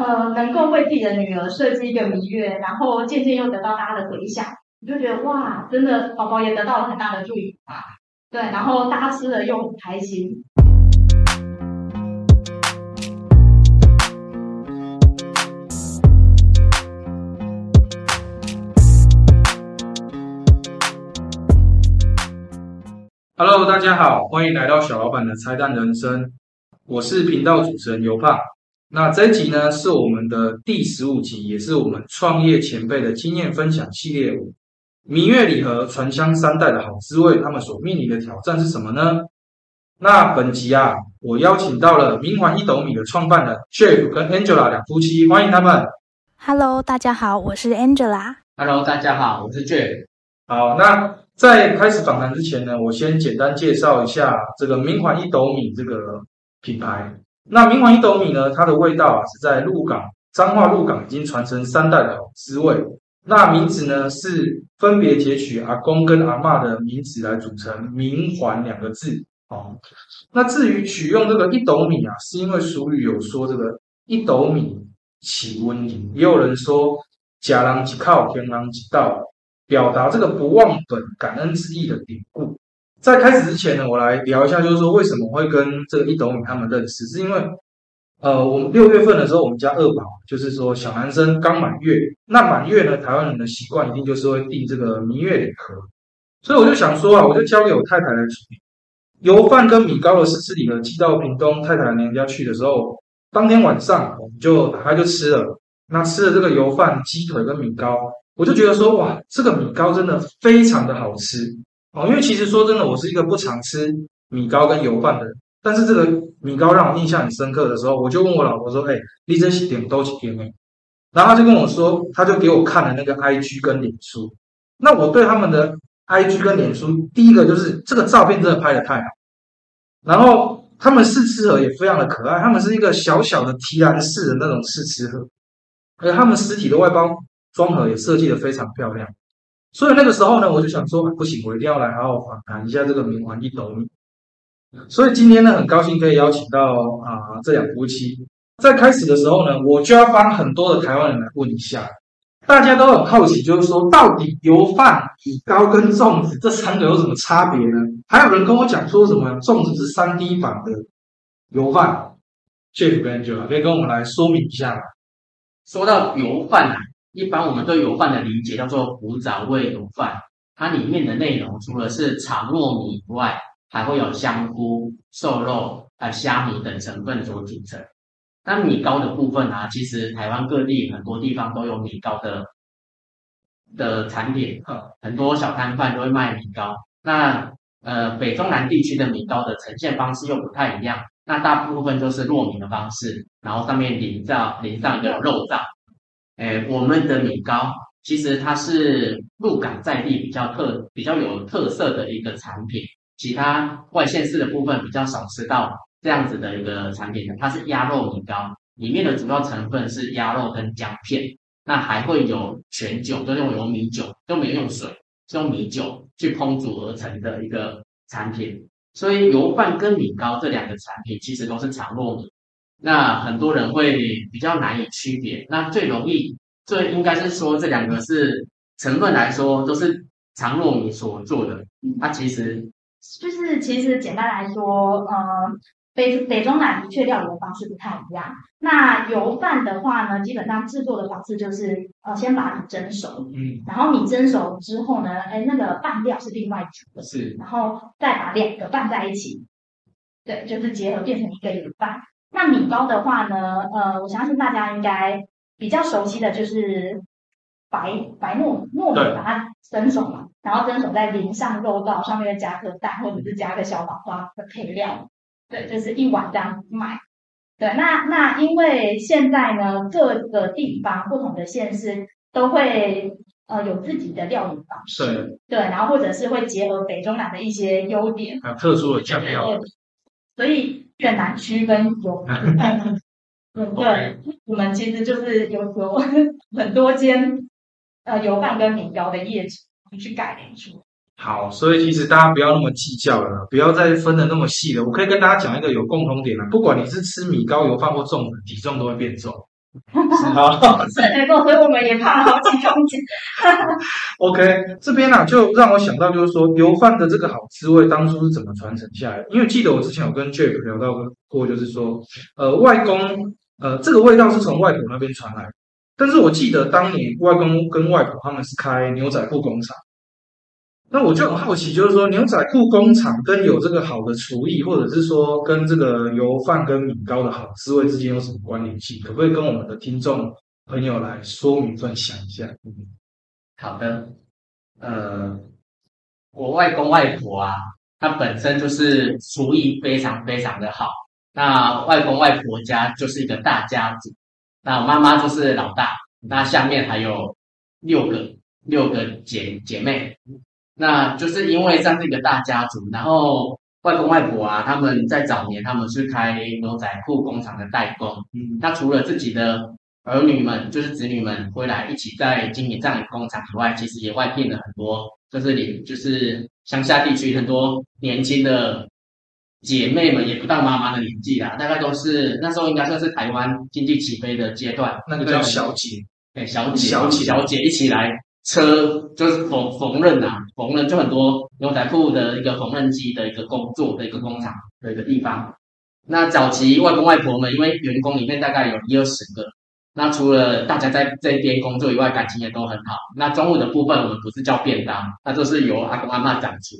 呃能够为自己的女儿设计一个蜜月，然后渐渐又得到大家的回响，你就觉得哇，真的宝宝也得到了很大的祝福啊。对，然后大家吃的又很开心。Hello，大家好，欢迎来到小老板的拆弹人生，我是频道主持人尤胖。那这一集呢，是我们的第十五集，也是我们创业前辈的经验分享系列五。明月礼盒传香三代的好滋味，他们所面临的挑战是什么呢？那本集啊，我邀请到了明环一斗米的创办人 Jeff 跟 Angela 两夫妻，欢迎他们。Hello，大家好，我是 Angela。Hello，大家好，我是 Jeff。好，那。在开始访谈之前呢，我先简单介绍一下这个明环一斗米这个品牌。那明环一斗米呢，它的味道啊是在鹿港彰化鹿港已经传承三代的好滋味。那名字呢是分别截取阿公跟阿妈的名字来组成明环两个字。哦，那至于取用这个一斗米啊，是因为俗语有说这个一斗米起温饮，也有人说假郎一靠，天郎一道。表达这个不忘本、感恩之意的典故。在开始之前呢，我来聊一下，就是说为什么会跟这个一斗米他们认识，是因为呃，我们六月份的时候，我们家二宝就是说小男生刚满月，那满月呢，台湾人的习惯一定就是会订这个明月礼盒，所以我就想说啊，我就交给我太太来处理油饭跟米糕的试吃礼盒寄到屏东太太娘家去的时候，当天晚上我们就打开就吃了，那吃了这个油饭、鸡腿跟米糕。我就觉得说，哇，这个米糕真的非常的好吃哦。因为其实说真的，我是一个不常吃米糕跟油饭的人，但是这个米糕让我印象很深刻的时候，我就问我老婆说：“哎，你这是点多几点没？”然后他就跟我说，他就给我看了那个 IG 跟脸书。那我对他们的 IG 跟脸书，第一个就是这个照片真的拍的太好，然后他们试吃盒也非常的可爱，他们是一个小小的提篮式的那种试吃盒，而他们实体的外包。装盒也设计的非常漂亮，所以那个时候呢，我就想说，不行，我一定要来好好访谈一下这个明环一斗米。所以今天呢，很高兴可以邀请到啊这两夫妻。在开始的时候呢，我就要帮很多的台湾人来问一下，大家都很好奇，就是说到底油饭、米糕跟粽子这三个有什么差别呢？还有人跟我讲说什么粽子是三 D 版的油饭，Jeff 跟 Angela 可以跟我们来说明一下？说到油饭啊。一般我们对油饭的理解叫做古早味油饭，它里面的内容除了是炒糯米以外，还会有香菇、瘦肉、有虾米等成分所组成。那米糕的部分啊，其实台湾各地很多地方都有米糕的的产品，很多小摊贩都会卖米糕。那呃北中南地区的米糕的呈现方式又不太一样，那大部分都是糯米的方式，然后上面淋上淋上一个肉燥。哎，我们的米糕其实它是鹿港在地比较特、比较有特色的一个产品，其他外县市的部分比较少吃到这样子的一个产品的。它是鸭肉米糕，里面的主要成分是鸭肉跟姜片，那还会有全酒，都用有米酒，都没有用水，是用米酒去烹煮而成的一个产品。所以油饭跟米糕这两个产品其实都是长糯米。那很多人会比较难以区别。那最容易，最应该是说这两个是成分来说都是长糯米所做的。它其实就是其实简单来说，呃，北北中南的确料理的方式不太一样。那油饭的话呢，基本上制作的方式就是呃先把米蒸熟，嗯，然后米蒸熟之后呢，哎那个拌料是另外煮的，是，然后再把两个拌在一起，对，就是结合变成一个油饭。那米糕的话呢，呃，我相信大家应该比较熟悉的就是白白糯糯米，把它蒸熟嘛，然后蒸熟再淋上肉燥，上面再加颗蛋，或者是加个小黄瓜的配料，对，就是一碗这样卖。对，那那因为现在呢，各个地方不同的县市都会呃有自己的料理方式，对，然后或者是会结合北中南的一些优点，还有特殊的酱料，所以。越难区分有，嗯，对，我们其实就是有有很多间呃油饭跟米糕的业者去改良出。好，所以其实大家不要那么计较了，不要再分的那么细了。我可以跟大家讲一个有共同点了，不管你是吃米糕、油饭或粽子，体重都会变重。好所以我们也胖了好几公斤。，OK，这边呢、就让我想到，就是说油饭的这个好滋味当初是怎么传承下来的？因为记得我之前有跟 Jeff 聊到过，就是说，呃，外公，呃，这个味道是从外婆那边传来的，但是我记得当年外公跟外婆他们是开牛仔裤工厂。那我就很好奇，就是说牛仔裤工厂跟有这个好的厨艺，或者是说跟这个油饭跟米糕的好滋味之间有什么关联性？可不可以跟我们的听众朋友来说明分享一下？好的，呃，我外公外婆啊，他本身就是厨艺非常非常的好。那外公外婆家就是一个大家族，那我妈妈就是老大，那下面还有六个六个姐姐妹，那就是因为这样是一个大家族，然后外公外婆啊，他们在早年他们是开牛仔裤工厂的代工，嗯。那除了自己的儿女们，就是子女们回来一起在经营这样的工厂以外，其实也外聘了很多，就是你就是乡下地区很多年轻的姐妹们，也不到妈妈的年纪啦，大概都是那时候应该算是台湾经济起飞的阶段，那个叫小姐，对小姐小姐。小姐一起来车就是缝缝纫啊，缝纫就很多牛仔裤的一个缝纫机的一个工作的一个工厂的一个地方。那早期外公外婆们，因为员工里面大概有一二十个，那除了大家在这边工作以外，感情也都很好。那中午的部分我们不是叫便当，那就是由阿公阿妈掌厨。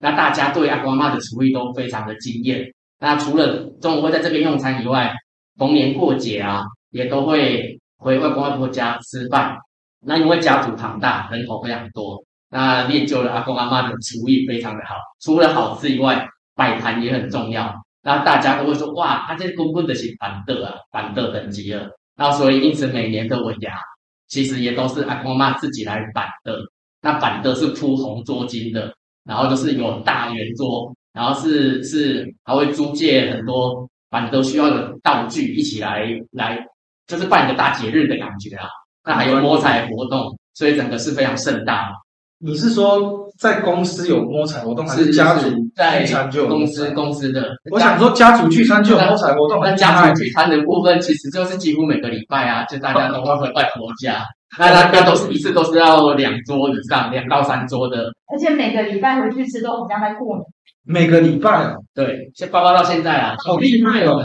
那大家对阿公阿妈的厨艺都非常的惊艳。那除了中午会在这边用餐以外，逢年过节啊，也都会回外公外婆家吃饭。那因为家族庞大，人口非常多，那练就了阿公阿妈的厨艺非常的好。除了好吃以外，摆盘也很重要。那大家都会说，哇，他这公公的是板凳啊，板凳等级了。那所以因此每年的尾牙，其实也都是阿公阿嬷自己来板凳。那板凳是铺红桌巾的，然后就是有大圆桌，然后是是还会租借很多板凳需要的道具一起来来，就是办一个大节日的感觉啊。那还有摸彩活动，所以整个是非常盛大。你是说在公司有摸彩活动，还是家族在聚餐就有公司？公司的，我想说家族聚餐就有摸彩活动，那家族聚餐的部分，其实就是几乎每个礼拜啊，就大家都会回外婆家。那那那都是一次都是要两桌以上，两到三桌的。而且每个礼拜回去吃都好像在过年。每个礼拜啊，对，先包包到现在啊，好厉害哦！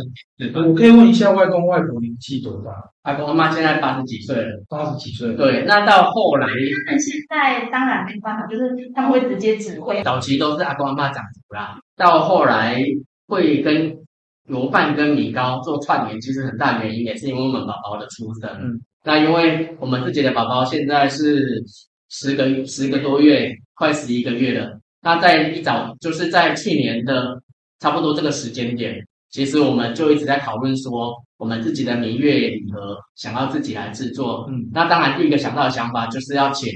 我可以问一下外公外婆年纪多大？阿公阿妈现在八十几岁了。八十几岁了？对，那到后来但现在当然没办法，就是他们会直接指挥。早期都是阿公阿妈掌厨啦，到后来会跟罗饭跟米糕做串联，其实很大原因也是因为我们宝宝的出生。嗯，那因为我们自己的宝宝现在是十个十个多月，快十一个月了。那在一早就是在去年的差不多这个时间点，其实我们就一直在讨论说，我们自己的明月礼盒想要自己来制作。嗯，那当然第一个想到的想法就是要请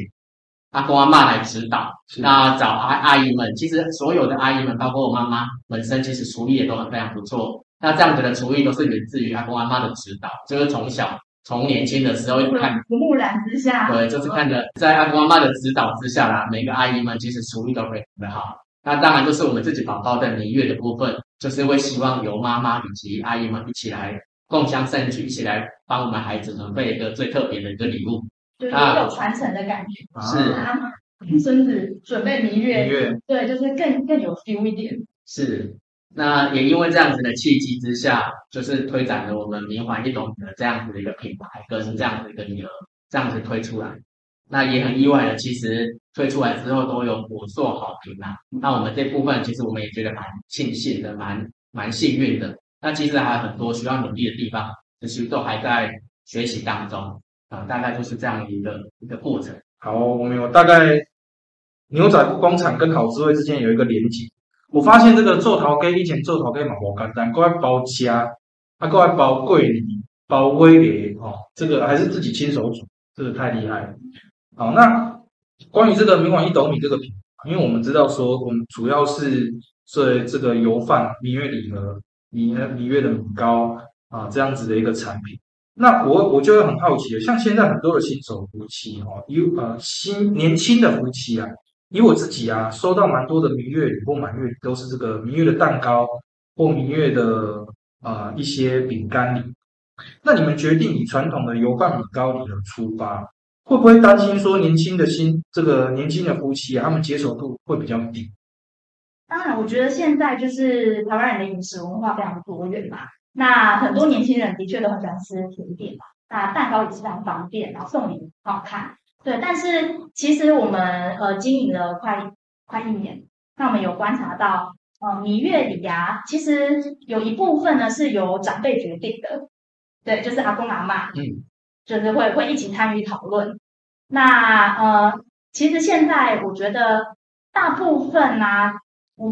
阿公阿妈来指导。那找阿阿姨们，其实所有的阿姨们，包括我妈妈本身，其实厨艺也都很非常不错。那这样子的厨艺都是源自于阿公阿妈的指导，就是从小从年轻的时候就看，不木然之下，对，就是看着在阿公阿妈的指导之下啦，每个阿姨们其实厨艺都非常的好。那当然就是我们自己宝宝的明月的部分，就是会希望由妈妈以及阿姨们一起来共襄盛举，一起来帮我们孩子准备一个最特别的一个礼物。就是啊有传承的感觉。啊是阿妈孙子准备明月，对，就是更更有 feel 一点。是，那也因为这样子的契机之下，就是推展了我们明环一懂的这样子的一个品牌跟这样子一个礼盒，这样子推出来。那也很意外的，其实推出来之后都有火速好评啊。那我们这部分其实我们也觉得蛮庆幸的，蛮蛮幸运的。那其实还有很多需要努力的地方，其实都还在学习当中啊、大概就是这样一个一个过程。好，我们有大概牛仔裤工厂跟好滋味之间有一个连接。我发现这个做陶给以前做陶给嘛无简单，搁要包家，啊，搁要包桂林、包威梨哦，这个还是自己亲手煮，这个太厉害了。好，那关于这个明晚一斗米这个品牌，因为我们知道说我们主要是做这个油饭、明月礼盒、蜜蜜月的米糕啊这样子的一个产品。那我我就会很好奇，像现在很多的新手夫妻哦，有呃新年轻的夫妻啊，以我自己啊，收到蛮多的明月礼或满月礼，都是这个明月的蛋糕或明月的呃一些饼干礼。那你们决定以传统的油饭米糕礼盒出发，会不会担心说年轻的新这个年轻的夫妻啊，他们接受度会比较低？当然，我觉得现在就是台湾人的饮食文化非常多元嘛。那很多年轻人的确都很喜欢吃甜点嘛。那蛋糕也是非常方便，然后送礼很好看。对，但是其实我们呃经营了快快一年，那我们有观察到，呃，蜜月礼啊，其实有一部分呢是由长辈决定的。对，就是阿公阿妈，嗯，就是会会一起参与讨论。那呃，其实现在我觉得大部分啊。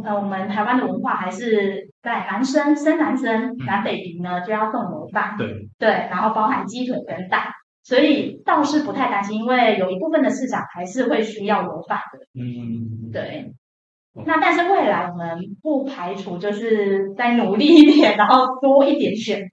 呃，我们台湾的文化还是在男生生男生男 baby 呢就要送模饭，对对，然后包含鸡腿跟蛋，所以倒是不太担心，因为有一部分的市场还是会需要有法的。嗯，对。那但是未来我们不排除就是再努力一点，然后多一点选，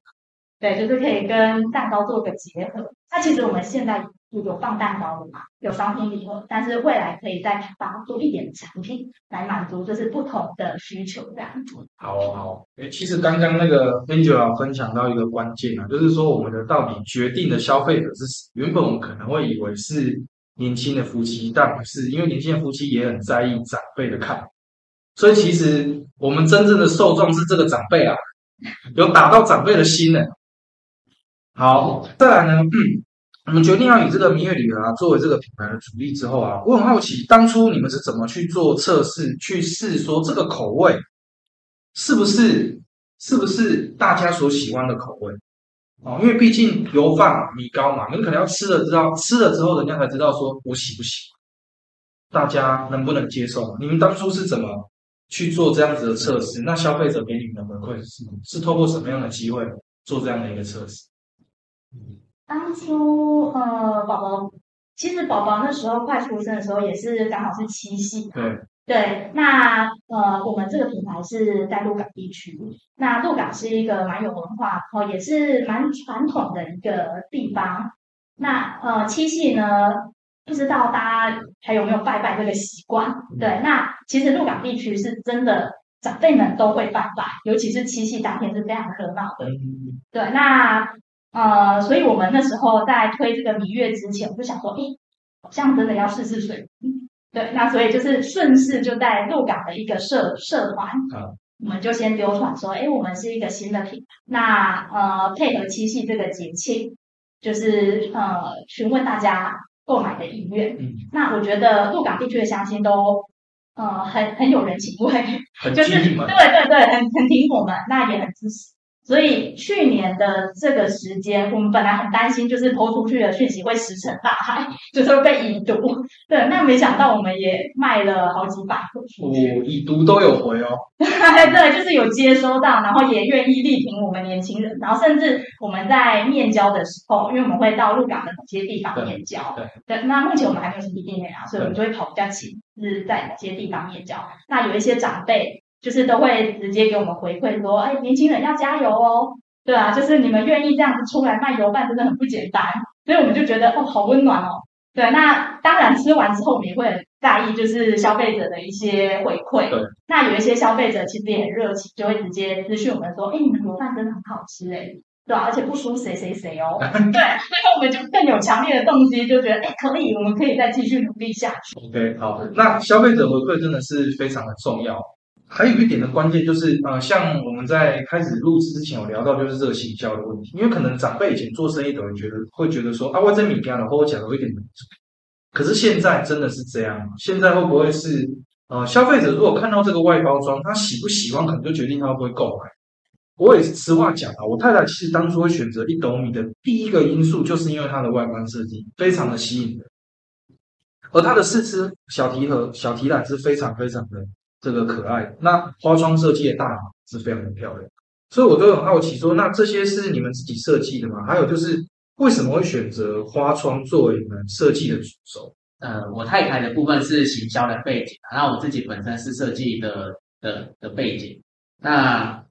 对，就是可以跟蛋糕做个结合。那其实我们现在。有放蛋糕的嘛？有商品礼盒，但是未来可以再发多一点产品来满足就是不同的需求这样子。好好，诶，其实刚刚那个 Angel 分享到一个关键啊，就是说我们的到底决定的消费者是原本我们可能会以为是年轻的夫妻，但不是，因为年轻的夫妻也很在意长辈的看，所以其实我们真正的受众是这个长辈啊，有打到长辈的心呢。好，再来呢，我们决定要以这个蜜月礼盒啊作为这个品牌的主力之后啊，我很好奇，当初你们是怎么去做测试，去试说这个口味是不是是不是大家所喜欢的口味哦？因为毕竟油饭嘛、米糕嘛，你们可能要吃了知道，吃了之后人家才知道说我喜不喜欢，大家能不能接受？你们当初是怎么去做这样子的测试？那消费者给你们的回馈是？是透过什么样的机会做这样的一个测试？当初呃，宝宝其实宝宝那时候快出生的时候，也是刚好是七夕。对对，那呃，我们这个品牌是在鹿港地区。那鹿港是一个蛮有文化，哦，也是蛮传统的一个地方。那呃，七夕呢，不知道大家还有没有拜拜这个习惯？对，那其实鹿港地区是真的长辈们都会拜拜，尤其是七夕当天是非常热闹的。对，那。呃，所以我们那时候在推这个芈月之前，我就想说，哎，好像真的要试试水。对，那所以就是顺势就在鹿港的一个社社团，我们就先流传说，哎，我们是一个新的品牌，那呃配合七夕这个节庆，就是呃询问大家购买的意愿。嗯，那我觉得鹿港地区的乡亲都呃很很有人情味，就是对对对，很很挺我们，那也很支持。所以去年的这个时间，我们本来很担心，就是抛出去的讯息会石沉大海，就是会被已读。对，那没想到我们也卖了好几百个出去，已读都有回哦。对，就是有接收到，然后也愿意力挺我们年轻人，然后甚至我们在面交的时候，因为我们会到鹿港的某些地方面交。对，那目前我们还没有实体店面啊，所以我们就会跑比较勤，是在某些地方面交。那有一些长辈。就是都会直接给我们回馈说，哎，年轻人要加油哦，对啊，就是你们愿意这样子出来卖油饭，真的很不简单，所以我们就觉得哦，好温暖哦。对，那当然吃完之后，我们也会很在意，就是消费者的一些回馈。对，那有一些消费者其实也很热情，就会直接咨询我们说，哎，你们油饭真的很好吃哎，对啊，而且不输谁谁谁哦。对，所以我们就更有强烈的动机，就觉得哎，可以，我们可以再继续努力下去。OK，好，那消费者回馈真的是非常的重要。还有一点的关键就是，呃，像我们在开始录制之前有聊到，就是这个行销的问题。因为可能长辈以前做生意的人觉得会觉得说，啊，我这米干的，或我讲的会一点可是现在真的是这样吗？现在会不会是，呃，消费者如果看到这个外包装，他喜不喜欢，可能就决定他会不会购买。我也是实话讲啊，我太太其实当初会选择一斗米的第一个因素，就是因为它的外观设计非常的吸引人，而它的四支小提盒、小提篮是非常非常的。这个可爱，那花窗设计的大码是非常的漂亮，所以我都很好奇，说那这些是你们自己设计的吗？还有就是为什么会选择花窗作为你们设计的主轴？呃，我太太的部分是行销的背景，然后我自己本身是设计的的的背景。那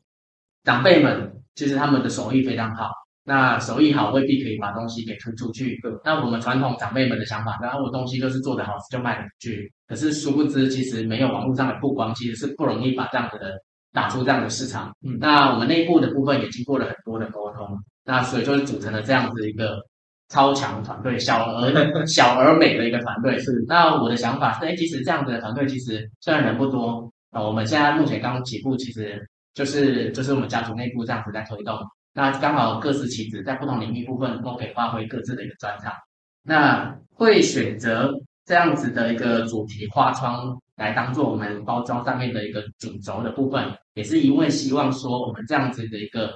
长辈们其实他们的手艺非常好。那手艺好未必可以把东西给推出去。那我们传统长辈们的想法，然后我东西就是做的好就卖得出去。可是殊不知，其实没有网络上的曝光，其实是不容易把这样子的打出这样的市场。那我们内部的部分也经过了很多的沟通。那所以就是组成了这样子一个超强团队，小而 小而美的一个团队。是那我的想法是，哎，其实这样子的团队其实虽然人不多啊，我们现在目前刚起步，其实就是就是我们家族内部这样子在推动。那刚好各司其职，在不同领域部分都可以发挥各自的一个专长。那会选择这样子的一个主题花窗来当做我们包装上面的一个主轴的部分，也是因为希望说我们这样子的一个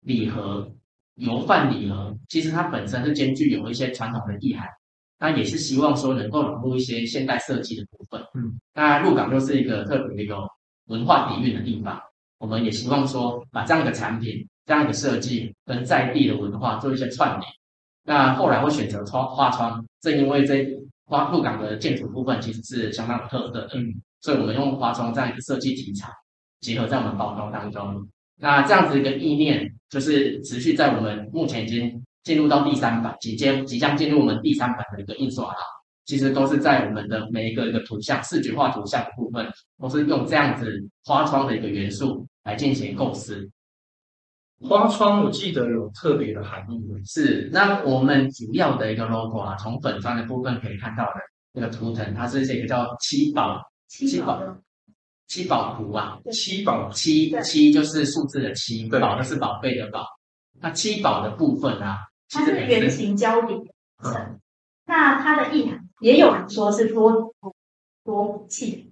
礼盒油饭礼盒，其实它本身是兼具有一些传统的意涵，那也是希望说能够融入一些现代设计的部分。嗯，那鹿港又是一个特别有文化底蕴的地方，我们也希望说把这样的产品。这样的设计跟在地的文化做一些串联，那后来会选择窗画窗，正因为这花鹿港的建筑部分其实是相当有特色的，嗯，所以我们用花窗这样一个设计题材结合在我们包装当中。那这样子一个意念，就是持续在我们目前已经进入到第三版，即将即将进入我们第三版的一个印刷了。其实都是在我们的每一个一个图像视觉化图像的部分，都是用这样子花窗的一个元素来进行构思。花窗我记得有特别的含义，是那我们主要的一个 logo 啊，从粉砖的部分可以看到的那个图腾，它是这个叫七宝七宝。七宝图啊，七宝七。七就是数字的七，宝就是宝贝的宝。那七宝的部分啊，它是圆形胶底层，那它的意涵也有人说是多多武器，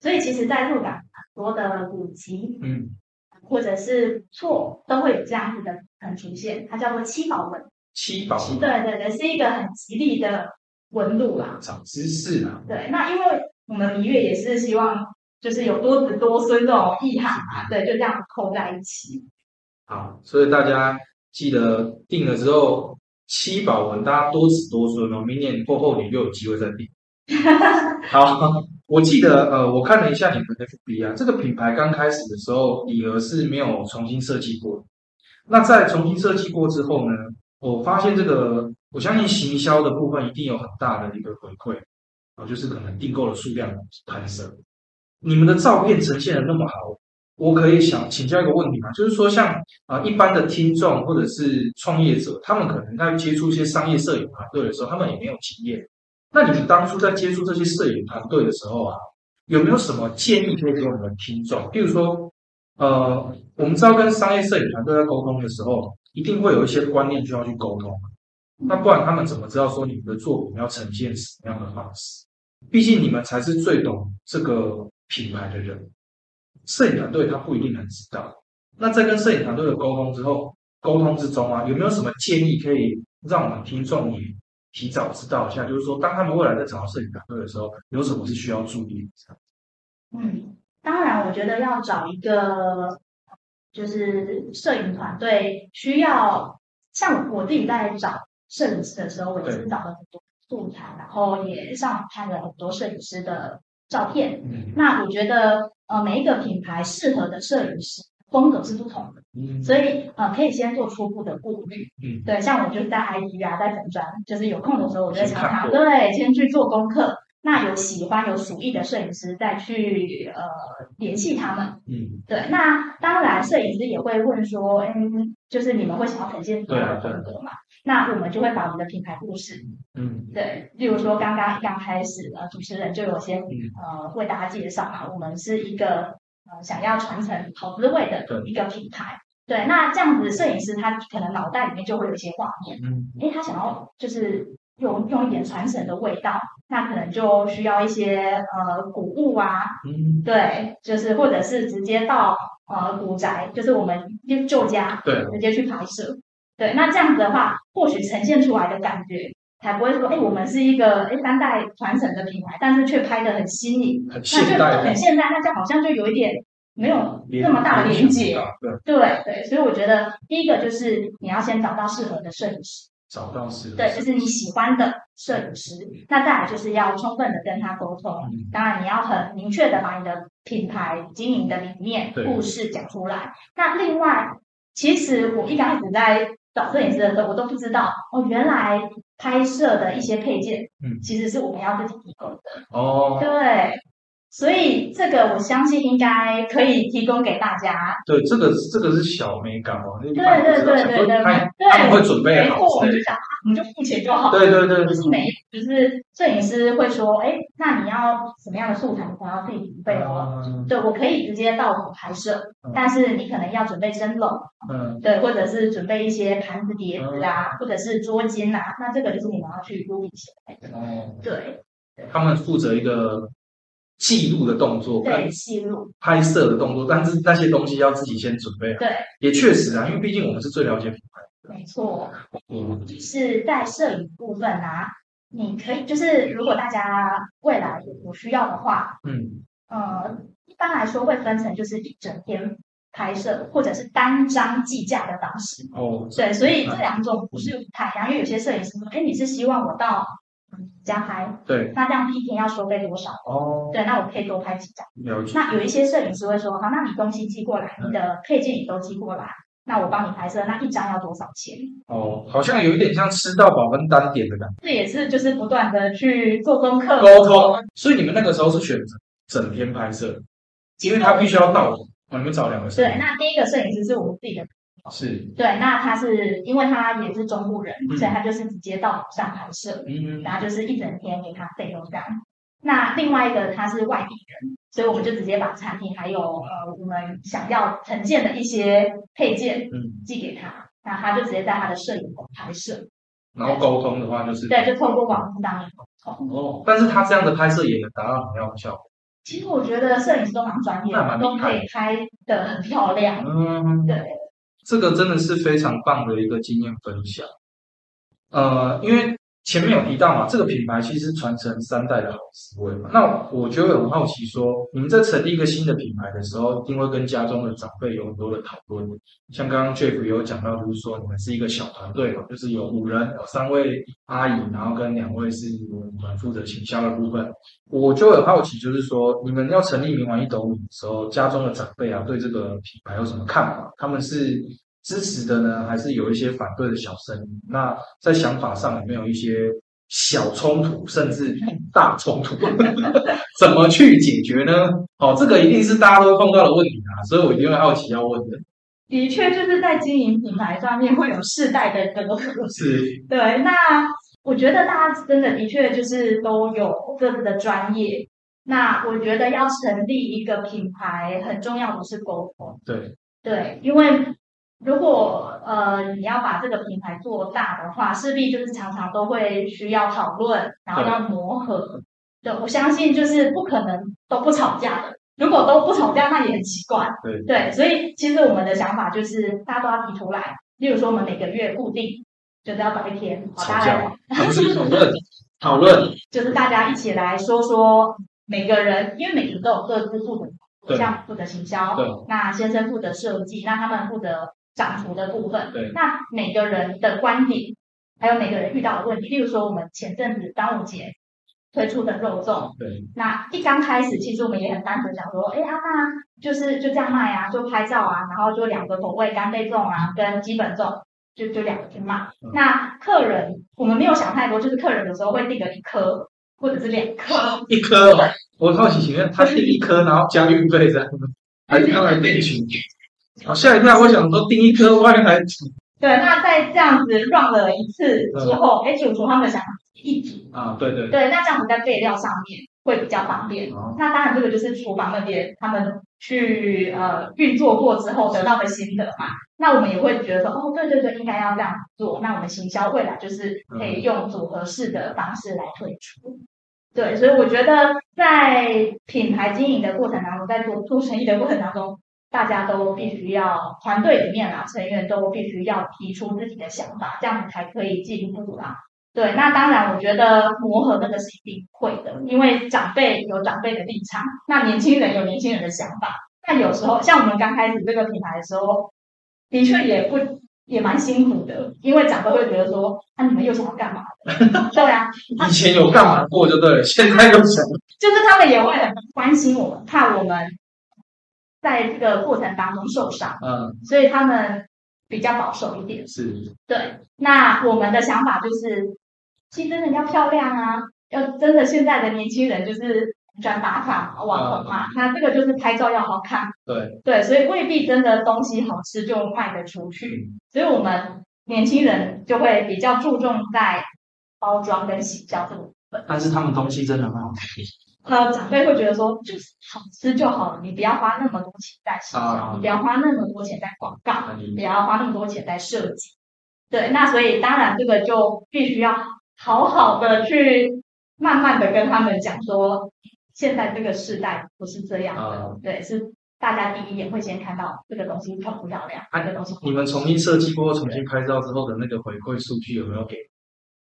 所以其实在鹿港很多的古籍，嗯。或者是错都会有这样子的很出现，它叫做七宝纹。七宝纹，对对对，是一个很吉利的纹路啦。长知识啦！对，那因为我们明月也是希望，就是有多子多孙这种意涵嘛，对，就这样扣在一起。好，所以大家记得定了之后，七宝纹，大家多子多孙哦，明年或后年就有机会再定。好。我记得，呃，我看了一下你们的 FB 啊，这个品牌刚开始的时候，礼盒是没有重新设计过。那在重新设计过之后呢，我发现这个，我相信行销的部分一定有很大的一个回馈啊，就是可能订购的数量攀升。你们的照片呈现的那么好，我可以想请教一个问题吗？就是说，像啊一般的听众或者是创业者，他们可能在接触一些商业摄影团队的时候，他们也没有经验。那你们当初在接触这些摄影团队的时候啊，有没有什么建议可以给我们听众？比如说，呃，我们知道跟商业摄影团队在沟通的时候，一定会有一些观念需要去沟通。那不然他们怎么知道说你们的作品要呈现什么样的方式？毕竟你们才是最懂这个品牌的人，摄影团队他不一定能知道。那在跟摄影团队的沟通之后，沟通之中啊，有没有什么建议可以让我们听众也？提早知道一下，就是说，当他们未来在找到摄影团队的时候，有什么是需要注意的？嗯，当然，我觉得要找一个就是摄影团队，需要像我自己在找摄影师的时候，我也是找了很多素材，然后也上网看了很多摄影师的照片。嗯，那我觉得，呃，每一个品牌适合的摄影师。风格是不同的，嗯，所以呃，可以先做初步的顾虑，嗯，对，像我就是在啊，在粉专，就是有空的时候，我就常常对，先去做功课。那有喜欢有属意的摄影师，再去呃联系他们，嗯，对。那当然，摄影师也会问说，嗯，就是你们会想要呈现什么样的风格嘛？那我们就会把我们的品牌故事，嗯，对，例如说刚刚刚开始呃，主持人就有先呃为大家介绍嘛，我们是一个。呃，想要传承好滋味的一个品牌，对，那这样子摄影师他可能脑袋里面就会有一些画面，嗯，哎，他想要就是用用一点传承的味道，那可能就需要一些呃古物啊，嗯，对，就是或者是直接到呃古宅，就是我们旧家，对，直接去拍摄，对，那这样子的话，或许呈现出来的感觉。才不会说，哎，我们是一个哎三代传承的品牌，但是却拍的很新颖，很现代，很现代，那就好像就有一点没有那么大的连接，对对，所以我觉得第一个就是你要先找到适合的摄影师，找到适合，对，就是你喜欢的摄影师，那再来就是要充分的跟他沟通，当然你要很明确的把你的品牌经营的理念、故事讲出来。那另外，其实我一开始在找摄影师的时候，我都不知道哦，原来。拍摄的一些配件，嗯，其实是我们要自己提供的。哦，对，所以这个我相信应该可以提供给大家。对，这个这个是小美感哦，对对对对对对，他们会准备好，没错，我就想我们就付钱就好。对对对，就是每就是摄影师会说，哎，那你要什么样的素材，你要自己准备哦。对，我可以直接到府拍摄，但是你可能要准备蒸笼，嗯，对，或者是准备一些盘子、碟子啊，或者是桌巾啊，那这个就是你们要去录起来的。哦，对，他们负责一个。记录的动作，对，记录拍摄的动作，但是那些东西要自己先准备好。对，也确实啊，因为毕竟我们是最了解品牌。没错，嗯，是在摄影部分啊，你可以就是如果大家未来有需要的话，嗯，呃，一般来说会分成就是一整天拍摄，或者是单张计价的方式。哦，对，所以这两种不是不太一样，因为有些摄影师说，哎，你是希望我到。加拍，对，那这样一天要收费多少？哦，对，那我可以多拍几张。那有一些摄影师会说，好，那你东西寄过来，你的配件也都寄过来，那我帮你拍摄，那一张要多少钱？哦，好像有一点像吃到饱跟单点的感觉。这也是就是不断的去做功课沟通。所以你们那个时候是选择整天拍摄，因为他必须要到。哦，你们找两个摄影师对，那第一个摄影师是我们自己的。是对，那他是因为他也是中部人，所以他就是直接到上拍摄，嗯，然后就是一整天给他费用这样。那另外一个他是外地人，所以我们就直接把产品还有呃我们想要呈现的一些配件，嗯，寄给他，那他就直接在他的摄影棚拍摄。然后沟通的话就是对，就透过网络当面沟通。哦，但是他这样的拍摄也能达到很样的效果。其实我觉得摄影师都蛮专业的，都可以拍的很漂亮。嗯，对。这个真的是非常棒的一个经验分享，呃，因为前面有提到嘛，这个品牌其实传承三代的好思维嘛。那我就很好奇说，你们在成立一个新的品牌的时候，一定会跟家中的长辈有很多的讨论。像刚刚 Jeff 有讲到，就是说你们是一个小团队嘛，就是有五人，有三位阿姨，然后跟两位是我们负责行销的部分。我就很好奇，就是说你们要成立明环一斗米的时候，家中的长辈啊，对这个品牌有什么看法？他们是？支持的呢，还是有一些反对的小声音？那在想法上有没有一些小冲突，甚至大冲突？怎么去解决呢？哦，这个一定是大家都碰到的问题啊，所以我一定会好奇要问的。的确，就是在经营品牌上面会有世代的隔阂。是，对。那我觉得大家真的的确就是都有各自的专业。那我觉得要成立一个品牌，很重要的是沟通。对，对，因为。如果呃你要把这个品牌做大的话，势必就是常常都会需要讨论，然后要磨合。对，我相信就是不可能都不吵架的。如果都不吵架，那也很奇怪。对对，所以其实我们的想法就是大家都要提出来。例如说，我们每个月固定就是要找一天，大家来讨论讨论，就是大家一起来说说每个人，因为每个人都有各自负责，像负责行销，那先生负责设计，那他们负责。涨幅的部分，对，那每个人的观点，还有每个人遇到的问题，例如说我们前阵子端午节推出的肉粽，对，那一刚开始其实我们也很单纯想说，哎呀，那就是就这样卖啊，就拍照啊，然后就两个口味，干贝粽啊跟基本粽，就就两个去卖。那客人我们没有想太多，就是客人的时候会订个一颗或者是两颗，一颗哦，我好奇，请问他订一颗，然后加运费这样还是他来订群？好吓一跳！我想说订一颗外面还对，那在这样子 run 了一次之后，哎，主厨他们想一组啊，对对对，那这样子在备料上面会比较方便。那当然，这个就是厨房那边他们去呃运作过之后得到的心得嘛。那我们也会觉得说，哦，对对对，应该要这样做。那我们行销未来就是可以用组合式的方式来推出。对，所以我觉得在品牌经营的过程当中，在做做生意的过程当中。大家都必须要团队里面啊，成员都必须要提出自己的想法，这样子才可以进步啦。对，那当然，我觉得磨合那个是一定会的，因为长辈有长辈的立场，那年轻人有年轻人的想法。那有时候，像我们刚开始这个品牌的时候，的确也不也蛮辛苦的，因为长辈会觉得说，啊，你们又想要干嘛？对啊，以前有干嘛过就对了，现在又想，就是他们也会很关心我们，怕我们。在这个过程当中受伤，嗯，所以他们比较保守一点。是，对。那我们的想法就是，其实人要漂亮啊，要真的现在的年轻人就是转打卡嘛、网红嘛，那这个就是拍照要好看，对，对，所以未必真的东西好吃就卖得出去，所以我们年轻人就会比较注重在包装跟洗销这个部分。但是他们东西真的很好吃。呃，长辈会觉得说，就是好吃就好了，你不要花那么多钱在你不要花那么多钱在广告，不要花那么多钱在设计。对，那所以当然这个就必须要好好的去慢慢的跟他们讲说，现在这个时代不是这样的，啊对，是大家第一眼会先看到这个东西漂不漂亮，这个东西你们重新设计过、重新拍照之后的那个回馈数据有没有给？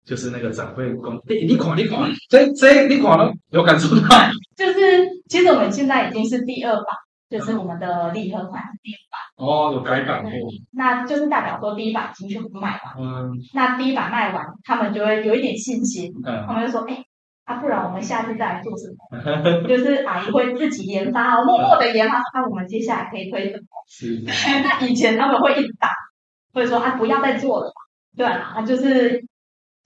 就是那个长辈讲，你你看你看，这这你看了有感受到？就是其实我们现在已经是第二版，就是我们的礼盒款是第二版，哦，有改版过。那就是代表说第一版已经全部卖完。嗯那第一版卖完，他们就会有一点信心，嗯他嗯，们就说：“哎、啊，不然我们下次再来做什么？就是阿姨会自己研发哦，默默的研发，那、我们接下来可以推什么？是 那以前他们会一直打，会说啊，不要再做了嘛，对啊，啊就是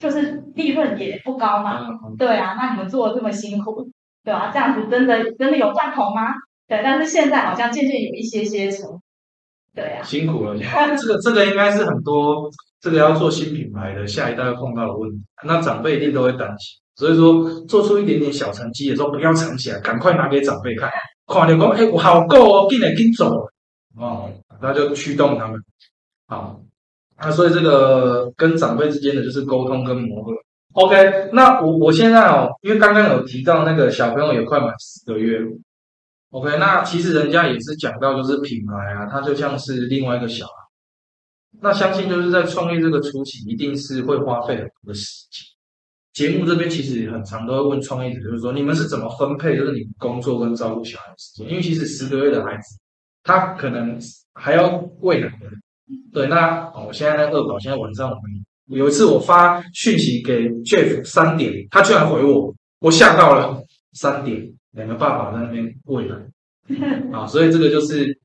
就是利润也不高嘛，嗯对啊，那你们做的这么辛苦，对吧、这样子真的真的有赚头吗？对，但是现在好像渐渐有一些些成，对啊，辛苦了。这个这个应该是很多这个要做新品牌的下一代会碰到的问题。那长辈一定都会担心，所以说做出一点点小成绩的时候，不要藏起来，赶快拿给长辈看，看到讲，哎，我好够哦，进来进走哦，那就驱动他们。好，那所以这个跟长辈之间的就是沟通跟磨合。OK，那我我现在哦，因为刚刚有提到那个小朋友也快满十个月了。OK，那其实人家也是讲到，就是品牌啊，它就像是另外一个小孩。那相信就是在创业这个初期，一定是会花费很多的时间。节目这边其实也很常都会问创业者，就是说你们是怎么分配，就是你们工作跟照顾小孩的时间？因为其实十个月的孩子，他可能还要喂奶的。对，那哦，我现在在恶搞，现在晚上我们有一次我发讯息给 Jeff 三点，他居然回我，我吓到了。三点，两个爸爸在那边喂奶 啊，所以这个就是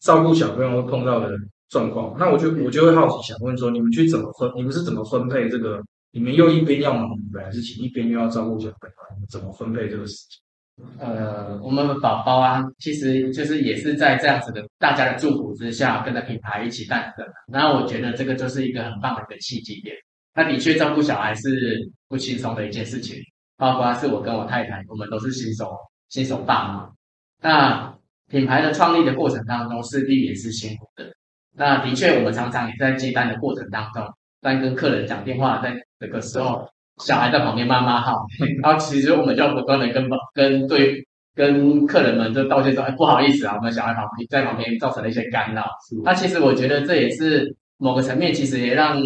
照顾小朋友会碰到的状况。那我就我就会好奇想问说，你们去怎么分？你们是怎么分配这个？你们又一边要忙你们的事情，一边又要照顾小朋友，你们怎么分配这个事情？呃，我们的宝宝啊，其实就是也是在这样子的大家的祝福之下，跟着品牌一起诞生的。然后我觉得这个就是一个很棒的一个契机点。那的确照顾小孩是不轻松的一件事情，包括是我跟我太太，我们都是新手新手爸妈。那品牌的创立的过程当中，势必也是辛苦的。那的确，我们常常也在接单的过程当中，在跟客人讲电话，在这个时候，小孩在旁边妈妈哈，然后其实我们就要不断的跟跟对跟客人们就道歉说，哎，不好意思啊，我们小孩旁边在旁边造成了一些干扰。那其实我觉得这也是某个层面，其实也让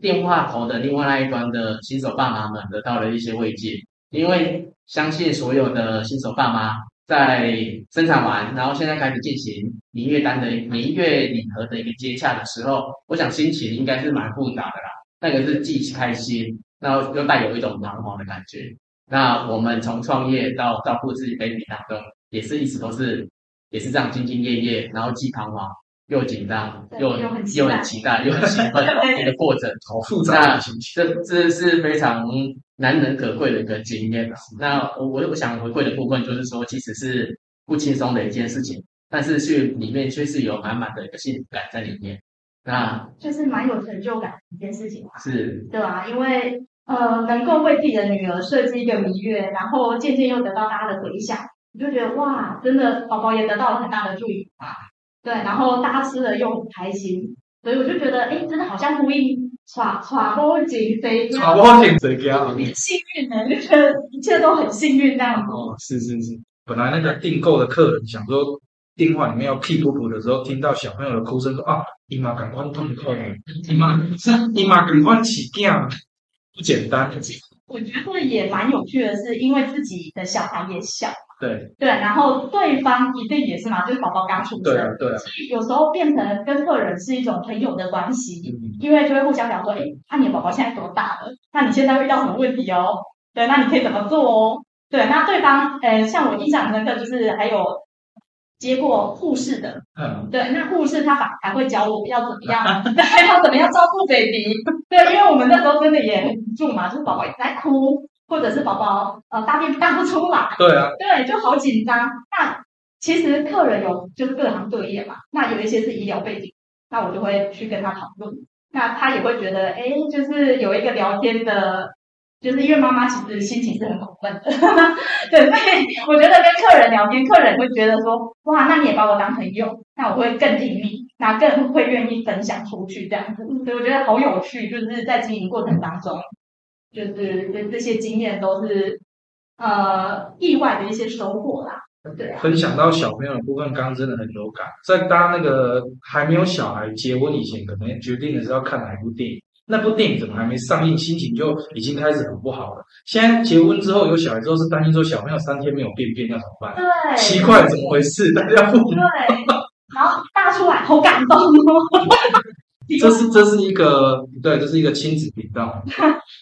电话头的另外那一端的新手爸妈们得到了一些慰藉，因为相信所有的新手爸妈在生产完，然后现在开始进行明月单的明月礼盒的一个接洽的时候，我想心情应该是蛮复杂的啦。那个是既开心，然后又带有一种彷徨的感觉。那我们从创业到照顾自己 baby 当中，也是一直都是也是这样兢兢业业，然后既彷徨又紧张，又又很期待又很期待，又很兴奋 的一个过程。好复杂的心情。这这是非常难能可贵的一个经验啊。那我我我想回馈的部分就是说，其实是不轻松的一件事情，但是去里面却是有满满的一个幸福感在里面。那就是蛮有成就感的一件事情嘛，是对啊、因为呃，能够为自己的女儿设计一个蜜月，然后渐渐又得到大家的回响，你就觉得哇，真的宝宝也得到了很大的祝福啊。对，然后大家吃了又很开心，所以我就觉得，哎，真的好像呼应“耍耍波景飞好，我挺这个啊。很幸运呢，就觉得一切都很幸运这样子。哦，是是是，本来那个订购的客人想说电话里面要 K 噗噗的时候，听到小朋友的哭声说啊，姨妈赶快痛快，姨妈是姨妈赶快起囝，不简单。我觉得也蛮有趣的是，因为自己的小孩也小，对对，然后对方一定也是嘛，就是宝宝刚出生，对啊对啊，所以有时候变成跟客人是一种朋友的关系，嗯，因为就会互相聊说，哎，那、你的宝宝现在多大了？那你现在遇到什么问题哦？对，那你可以怎么做哦？对，那对方，呃，像我印象深刻，就是还有接过护士的，嗯，对，那护士他反而还会教我要怎么样，还，要怎么样照顾 baby。对，因为我们那时候真的也很无助嘛，就是宝宝一直在哭，或者是宝宝呃大便大不出来，对啊，对，就好紧张。那其实客人有就是各行各业嘛，那有一些是医疗背景，那我就会去跟他讨论，那他也会觉得，哎，就是有一个聊天的，就是因为妈妈其实心情是很苦闷的，对，所以我觉得跟客人聊天，客人会觉得说，哇，那你也把我当朋友，那我会更听你，那更会愿意分享出去这样子，所以我觉得好有趣，就是在经营过程当中，就是这这些经验都是呃意外的一些收获啦。对啊，分享到小朋友的部分，刚刚真的很有感。在大家那个还没有小孩结婚以前，可能决定的是要看哪一部电影，那部电影怎么还没上映，心情就已经开始很不好了。现在结婚之后有小孩之后，是担心说小朋友三天没有便便要怎么办？对，奇怪，怎么回事？大家不对，然后大出来，好感动哦。这是这是一个对，这是一个亲子频道。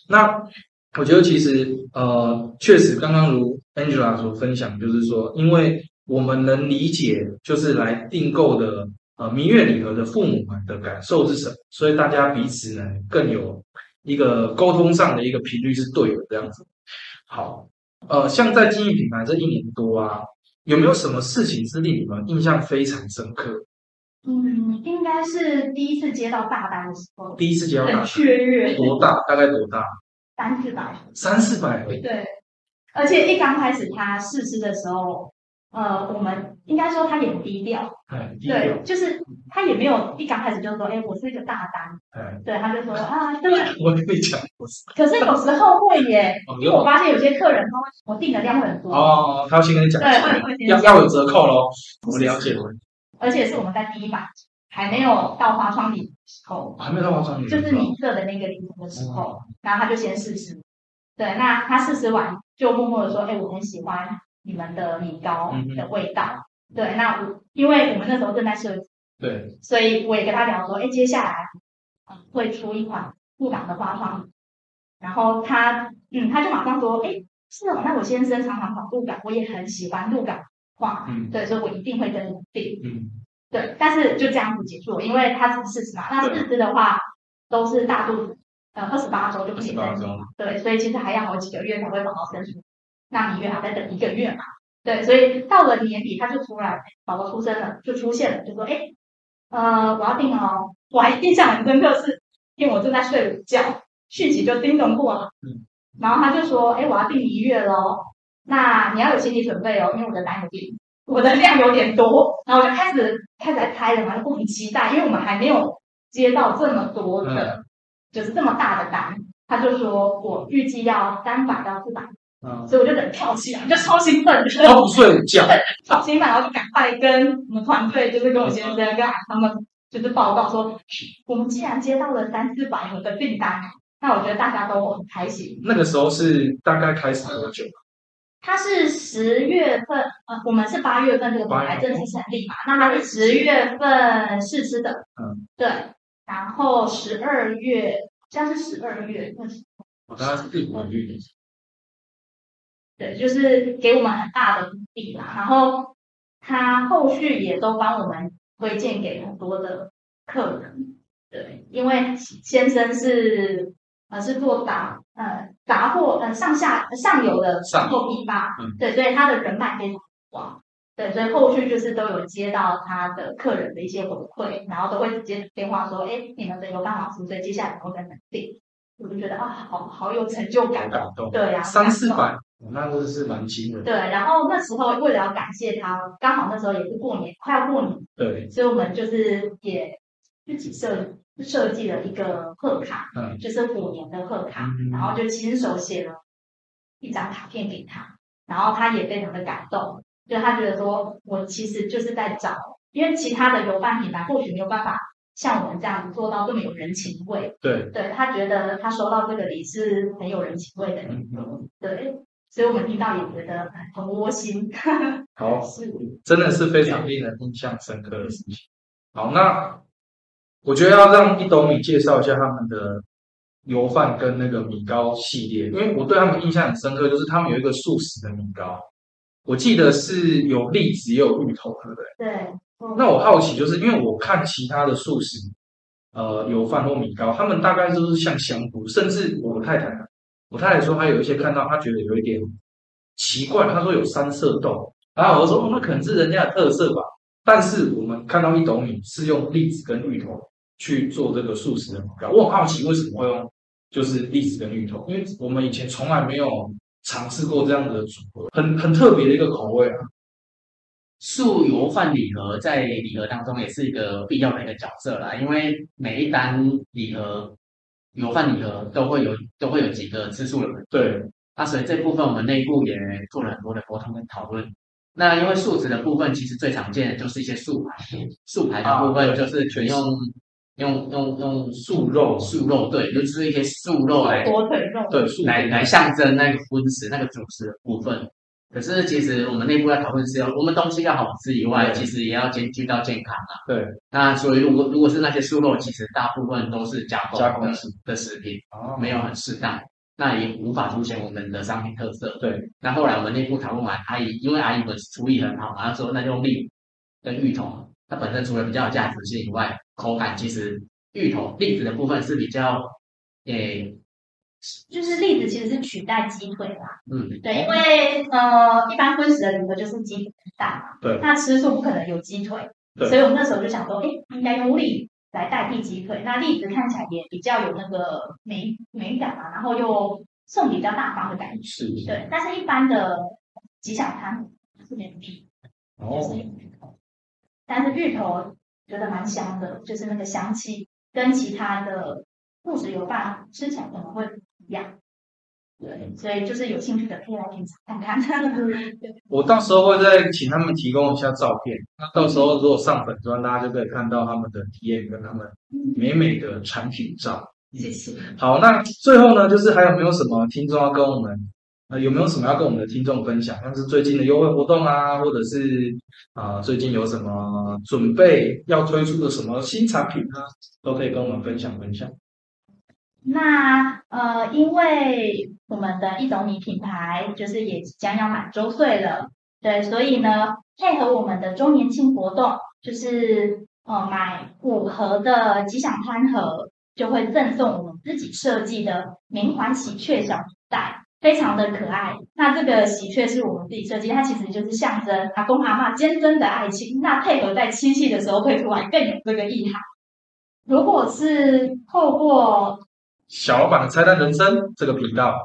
那我觉得其实呃，确实刚刚如 Angela 所分享，就是说，因为我们能理解，就是来订购的呃明月礼盒的父母们的感受是什么，所以大家彼此呢更有一个沟通上的一个频率是对的这样子。好，呃，像在经营品牌这一年多啊，有没有什么事情是令你们印象非常深刻？嗯，应该是第一次接到大单的时候，第一次接到大很单雀跃，多大？大概多大？三四百。三四百而已。对，而且一刚开始他试吃的时候，呃，我们应该说他也很低调，对调，就是他也没有一刚开始就说，哎，我是一个大单，哎，对，他就说啊，对。我跟你讲，我是。可是有时候会耶，哦因为我发现有些客人他会，我订的量会很多，哦，他要先跟你讲，对，要要有折扣喽。我了解，而且是我们在第一版还没有到花窗里的时候，我还没有到花窗里就是你设的那个礼服的时候，然后他就先试试。对，那他试试完就默默的说：“哎，我很喜欢你们的米糕的味道。对，那我因为我们那时候正在设计，对，所以我也跟他聊说：“哎，接下来嗯会出一款鹿港的花花。”然后他嗯，他就马上说：“哎，是哦，那我先生常常跑鹿港，我也很喜欢鹿港花，嗯对，所以我一定会跟你订。”嗯，对，但是就这样子结束了，因为他是四十嘛。那试吃的话都是大肚子，呃，二十八周就不行28生对，所以其实还要好几个月才会宝宝生出。那你约好再等一个月嘛？对，所以到了年底他就突然宝宝出生了，就出现了，就说哎，呃，我要订哦。我还印象很深刻是，因为我正在睡午觉，讯息就叮咚过了，嗯，然后他就说，哎，我要订一月喽，那你要有心理准备哦，因为我的单有点我的量有点多，然后我就开始开始在猜了嘛，就很期待，因为我们还没有接到这么多的，就是这么大的单。他就说我预计要三百到四百，嗯，所以我就整跳起来，就超兴奋的，都不睡觉，超兴奋，然后就赶快跟我们团队，就是跟我先生跟他们就是报告说，我们竟然接到了三四百盒的订单，那我觉得大家都很开心。那个时候是大概开始多久？他是十月份，呃，我们是八月份这个品牌正式成立嘛，那它是十月份试吃的，嗯，对，然后十二月，这样是十二月，那是我大概是第五个月，对，就是给我们很大的鼓励啦。然后他后续也都帮我们推荐给很多的客人，对，因为先生是呃是做杂呃杂货呃上下上游的上货批发，嗯。对，所以他的人脉非常广。对，所以后续就是都有接到他的客人的一些回馈，然后都会直接电话说，哎，你们的有办法出，所以接下来能够跟你们订，我就觉得啊，好好有成就感，感动，对呀、三四百，那真的是蛮惊人的，对，然后那时候为了要感谢他，刚好那时候也是过年，快要过年，对，所以我们就是也自己设设计了一个贺卡，嗯，就是虎年的贺卡，嗯。然后就亲手写了一张卡片给他，然后他也非常的感动，就他觉得说我其实就是在找，因为其他的油饭品牌或许没有办法像我们这样子做到这么有人情味，对，对他觉得他收到这个礼是很有人情味的。礼嗯。物，对，所以我们听到也觉得很窝心。好，是，真的是非常令人印象深刻的事情。好，那我觉得要让一斗米介绍一下他们的油饭跟那个米糕系列，因为我对他们印象很深刻，就是他们有一个素食的米糕，我记得是有栗子也有芋头，对不对？对，那我好奇，就是因为我看其他的素食，呃，油饭或米糕，他们大概都是像香菇，甚至我太太我太太说她有一些看到，她觉得有一点奇怪，她说有三色豆，然后我说、哦、那可能是人家的特色吧。但是我们看到一斗米是用栗子跟芋头去做这个素食的，我很好奇为什么会用就是栗子跟芋头，因为我们以前从来没有尝试过这样的组合，很很特别的一个口味啊。素油饭礼盒在礼盒当中也是一个必要的一个角色啦，因为每一单礼盒油饭礼盒都会有都会有几个吃素的人，对，那所以这部分我们内部也做了很多的沟通跟讨论。那因为素食的部分，其实最常见的就是一些素牌，素排的部分就是全用、用用用素肉。素肉，对，就是一些素肉来火腿肉，对，素来来象征那个荤食那个主食的部分。可是其实我们内部要讨论是要，我们东西要好吃以外，其实也要兼具到健康啊。对，那所以如果如果是那些素肉，其实大部分都是加工加工的的食品，哦。没有很适当，那也无法凸显我们的商品特色。对，那后来我们内部讨论完，阿姨因为阿姨们厨艺很好嘛，她说那就用栗跟芋头，它本身除了比较有价值性以外，口感其实芋头栗子的部分是比较，诶，就是栗子其实是取代鸡腿啦。嗯，对，因为呃，一般荤食的礼盒就是鸡腿蛋嘛，对那吃素不可能有鸡腿，对所以我们那时候就想说，哎，应该用栗来代替鸡腿。那栗子看起来也比较有那个美美感嘛，然后又送礼比较大方的感觉。是，对，但是一般的吉祥餐是没有栗，就是哦，有芋头，但是芋头觉得蛮香的，就是那个香气跟其他的素食油饭吃起来可能会样。对，所以就是有兴趣的可以来品尝看看。我到时候会再请他们提供一下照片，那到时候如果上粉砖，大家就可以看到他们的体验跟他们美美的产品照。谢谢。好，那最后呢，就是还有没有什么听众要跟我们，呃，有没有什么要跟我们的听众分享？像是最近的优惠活动啊，或者是啊、呃最近有什么准备要推出的什么新产品啊，都可以跟我们分享分享。那呃，因为我们的一种米品牌就是也将要满周岁了，对，所以呢，配合我们的周年庆活动，就是呃买五盒的吉祥餐盒，就会赠送我们自己设计的明环喜鹊小皮袋，非常的可爱。那这个喜鹊是我们自己设计，它其实就是象征阿公阿嬷坚贞的爱情。那配合在七夕的时候会出来，更有这个意涵。如果是透过小老板的拆弹人生这个频道，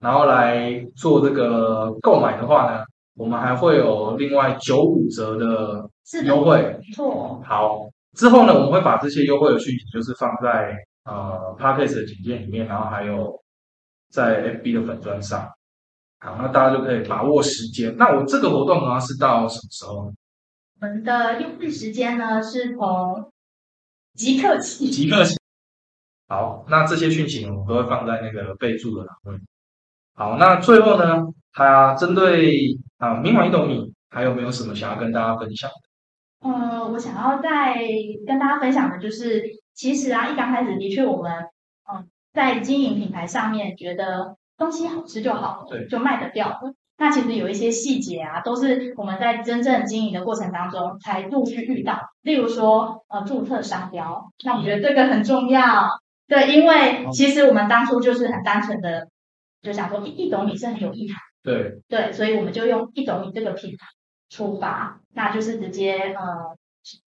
然后来做这个购买的话呢，我们还会有另外九五折的优惠。没错，好，之后呢，我们会把这些优惠的讯息就是放在呃 Podcast 的简介里面，然后还有在 FB 的粉砖上。好，那大家就可以把握时间。那我这个活动呢是到什么时候呢？我们的优惠时间呢是从即刻起。即刻起。好，那这些讯息，我们都会放在那个备注的栏位。好，那最后呢，它针对啊明晚一斗米，还有没有什么想要跟大家分享的？呃，我想要再跟大家分享的就是，其实啊，一刚开始的确我们嗯在经营品牌上面觉得东西好吃就好了，对就卖得掉了。那其实有一些细节啊，都是我们在真正经营的过程当中才陆续遇到。例如说，呃，注册商标，那我觉得这个很重要。对，因为其实我们当初就是很单纯的就想说，一一斗米是很有意涵。对，对，所以我们就用一斗米这个品牌出发，那就是直接呃，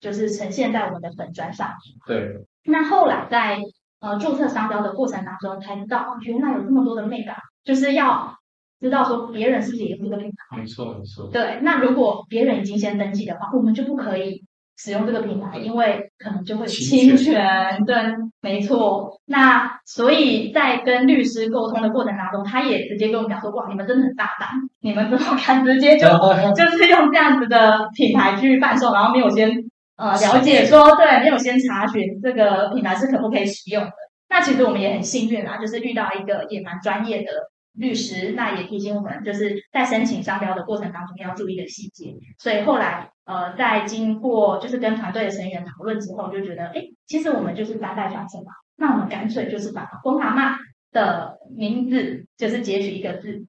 就是呈现在我们的粉砖上。对，那后来在呃注册商标的过程当中，才知道哦，原来有这么多的美感，就是要知道说别人是不是也有这个品牌。没错，没错。对，那如果别人已经先登记的话，我们就不可以使用这个品牌，因为可能就会侵侵权。对，没错。那所以在跟律师沟通的过程当中，他也直接跟我们讲说：“哇，你们真的很大胆，你们怎么敢直接就 就是用这样子的品牌去贩售，然后没有先呃了解说，对，没有先查询这个品牌是可不可以使用的。那其实我们也很幸运啊，就是遇到一个也蛮专业的律师，那也提醒我们，就是在申请商标的过程当中要注意的细节。所以后来呃，在经过就是跟团队的成员讨论之后，就觉得，哎，其实我们就是代代传承嘛，那我们干脆就是把公蛤蟆的名字就是截取一个字，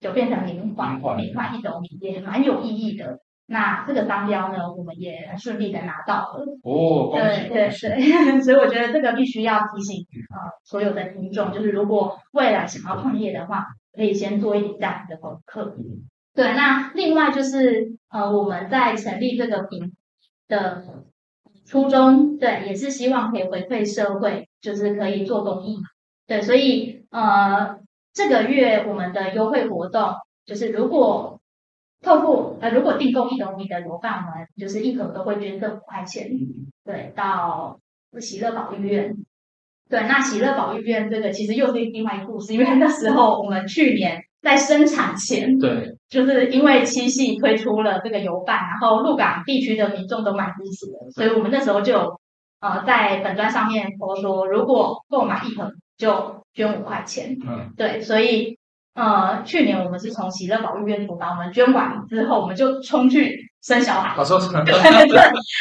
就变成名名画，画名画一斗米，也蛮有意义的。那这个商标呢，我们也很顺利的拿到了。哦，对对！对，所以我觉得这个必须要提醒呃所有的听众，就是如果未来想要创业的话，可以先做一点这样的功课。对，那另外就是呃我们在成立这个平的初衷，对，也是希望可以回馈社会，就是可以做公益嘛。对，所以呃这个月我们的优惠活动就是如果透过呃如果订购一斗米的油饭，我们就是一盒都会捐赠五块钱。对，到喜乐保育院。对，那喜乐保育院这个其实又是另外一个故事，因为那时候我们去年在生产前，对，就是因为七系推出了这个油饭，然后鹿港地区的民众都蛮支持的，所以我们那时候就有呃在本专上面说说，如果购买一盒就捐五块钱。嗯，对，所以呃去年我们是从喜乐保育院出发，我们捐完之后，我们就冲去生小孩。好说？对对，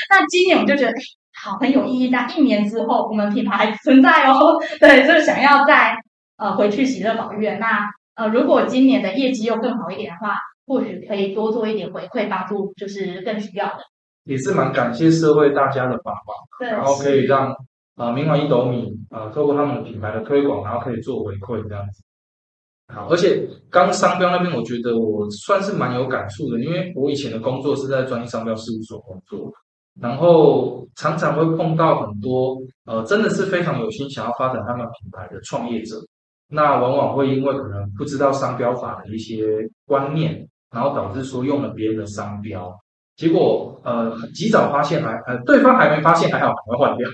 那今年我们就觉得，哎好很有意义。但一年之后，我们品牌还存在哦，对，就是想要再呃回去喜乐保育院。那呃，如果今年的业绩又更好一点的话，或许可以多做一点回馈，帮助就是更需要的。也是蛮感谢社会大家的帮忙，对，然后可以让呃明晚一斗米呃透过他们的品牌的推广，然后可以做回馈这样子。好，而且刚商标那边，我觉得我算是蛮有感触的，因为我以前的工作是在专业商标事务所工作，然后常常会碰到很多呃真的是非常有心想要发展他们品牌的创业者，那往往会因为可能不知道商标法的一些观念，然后导致说用了别人的商标，结果呃及早发现还呃对方还没发现还好赶快换掉，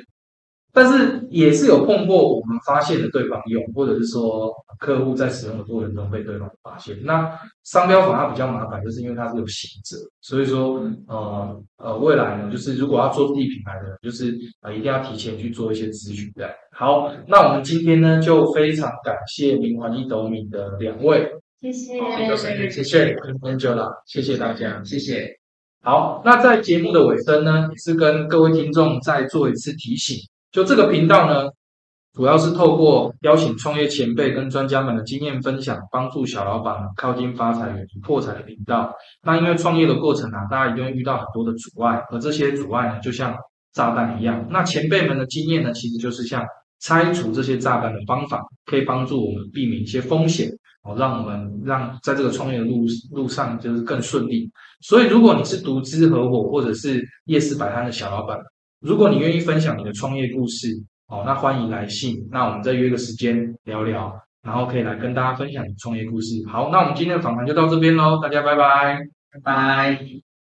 但是也是有碰过我们发现的对方用，或者是说客户在使用的过程中被对方发现。那商标法它比较麻烦，就是因为它是有刑责，所以说呃呃未来呢，就是如果要做自己品牌的，就是呃一定要提前去做一些咨询的。好，那我们今天呢就非常感谢明环一斗米的两位，谢谢，谢谢 Angela，谢谢大家。谢谢。好，那在节目的尾声呢，也是跟各位听众再做一次提醒。就这个频道呢，主要是透过邀请创业前辈跟专家们的经验分享，帮助小老板靠近发财、远离破财的频道。那因为创业的过程啊，大家一定会遇到很多的阻碍，而这些阻碍呢，就像炸弹一样。那前辈们的经验呢，其实就是像拆除这些炸弹的方法，可以帮助我们避免一些风险。哦，让我们让在这个创业的路路上就是更顺利。所以，如果你是独资合伙或者是夜市摆摊的小老板，如果你愿意分享你的创业故事，哦，那欢迎来信，那我们再约个时间聊聊，然后可以来跟大家分享你的创业故事。好，那我们今天的访谈就到这边喽，大家拜拜。拜拜。